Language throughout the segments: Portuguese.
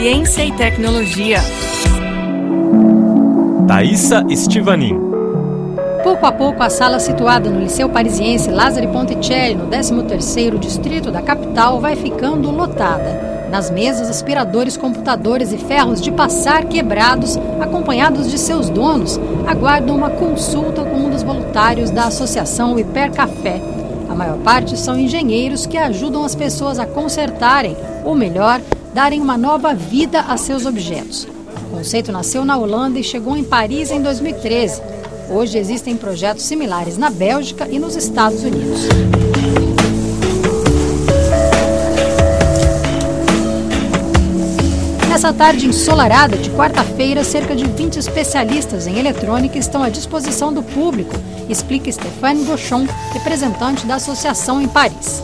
Ciência e tecnologia. Thaisa Estivanin. Pouco a pouco, a sala situada no Liceu Parisiense Lázaro Ponticelli, no 13º distrito da capital, vai ficando lotada. Nas mesas, aspiradores, computadores e ferros de passar quebrados, acompanhados de seus donos, aguardam uma consulta com um dos voluntários da Associação Hipercafé. A maior parte são engenheiros que ajudam as pessoas a consertarem, ou melhor, darem uma nova vida a seus objetos. O conceito nasceu na Holanda e chegou em Paris em 2013. Hoje existem projetos similares na Bélgica e nos Estados Unidos. Nessa tarde ensolarada de quarta-feira, cerca de 20 especialistas em eletrônica estão à disposição do público, explica Stéphane Gauchon, representante da associação em Paris.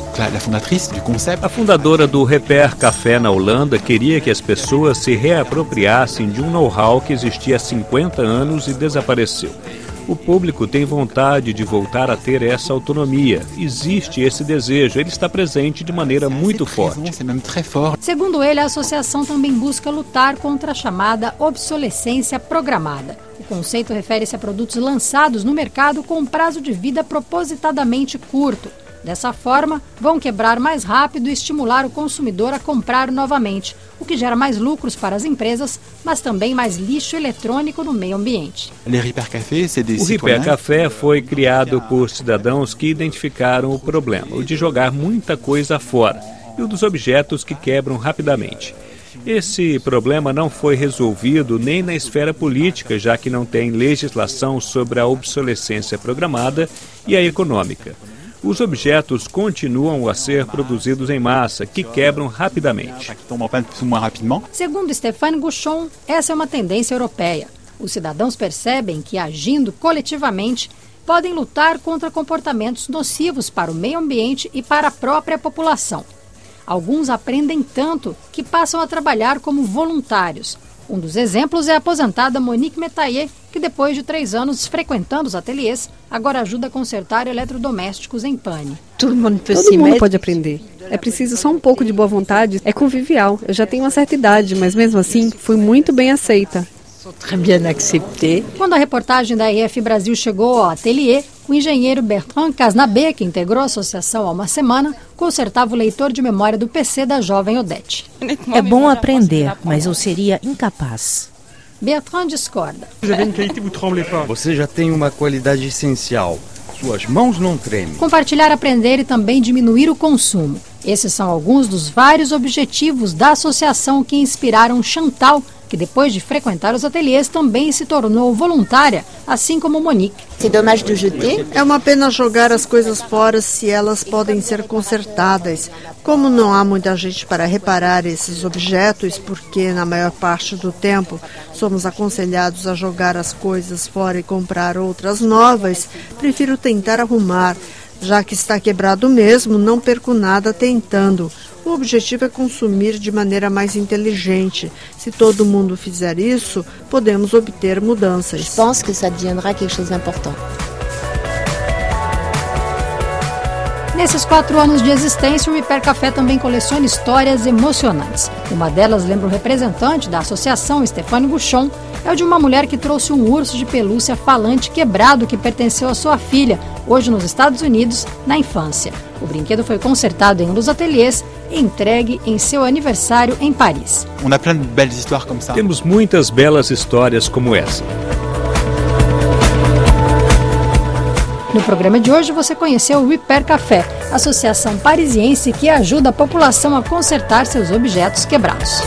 A fundadora do Repair Café na Holanda queria que as pessoas se reapropriassem de um know-how que existia há 50 anos e desapareceu. O público tem vontade de voltar a ter essa autonomia. Existe esse desejo, ele está presente de maneira muito forte. Segundo ele, a associação também busca lutar contra a chamada obsolescência programada. O conceito refere-se a produtos lançados no mercado com prazo de vida propositadamente curto. Dessa forma, vão quebrar mais rápido e estimular o consumidor a comprar novamente, o que gera mais lucros para as empresas, mas também mais lixo eletrônico no meio ambiente. O Repair Café foi criado por cidadãos que identificaram o problema, o de jogar muita coisa fora e o dos objetos que quebram rapidamente. Esse problema não foi resolvido nem na esfera política, já que não tem legislação sobre a obsolescência programada e a econômica os objetos continuam a ser produzidos em massa, que quebram rapidamente. Segundo Stéphane Gouchon, essa é uma tendência europeia. Os cidadãos percebem que, agindo coletivamente, podem lutar contra comportamentos nocivos para o meio ambiente e para a própria população. Alguns aprendem tanto que passam a trabalhar como voluntários, um dos exemplos é a aposentada Monique Metayer, que depois de três anos frequentando os ateliês, agora ajuda a consertar eletrodomésticos em pane. Todo mundo pode aprender. É preciso só um pouco de boa vontade. É convivial. Eu já tenho uma certa idade, mas mesmo assim fui muito bem aceita. Quando a reportagem da RF Brasil chegou ao ateliê, o engenheiro Bertrand Casnabé, que integrou a associação há uma semana, consertava o leitor de memória do PC da jovem Odete. É bom aprender, mas eu seria incapaz. Bertrand discorda. Você já tem uma qualidade essencial. Suas mãos não tremem. Compartilhar, aprender e também diminuir o consumo. Esses são alguns dos vários objetivos da associação que inspiraram Chantal que depois de frequentar os ateliês também se tornou voluntária, assim como Monique. É uma pena jogar as coisas fora se elas podem ser consertadas. Como não há muita gente para reparar esses objetos, porque na maior parte do tempo somos aconselhados a jogar as coisas fora e comprar outras novas, prefiro tentar arrumar. Já que está quebrado mesmo, não perco nada tentando. O objetivo é consumir de maneira mais inteligente. Se todo mundo fizer isso, podemos obter mudanças. Je pense que ça deviendra quelque chose d'important. Nesses quatro anos de existência, o Repair Café também coleciona histórias emocionantes. Uma delas lembra o representante da associação, Stefano Gouchon, é o de uma mulher que trouxe um urso de pelúcia falante quebrado que pertenceu à sua filha, hoje nos Estados Unidos, na infância. O brinquedo foi consertado em um dos ateliês e entregue em seu aniversário em Paris. Temos muitas belas histórias como essa. No programa de hoje você conheceu o Repair Café, associação parisiense que ajuda a população a consertar seus objetos quebrados.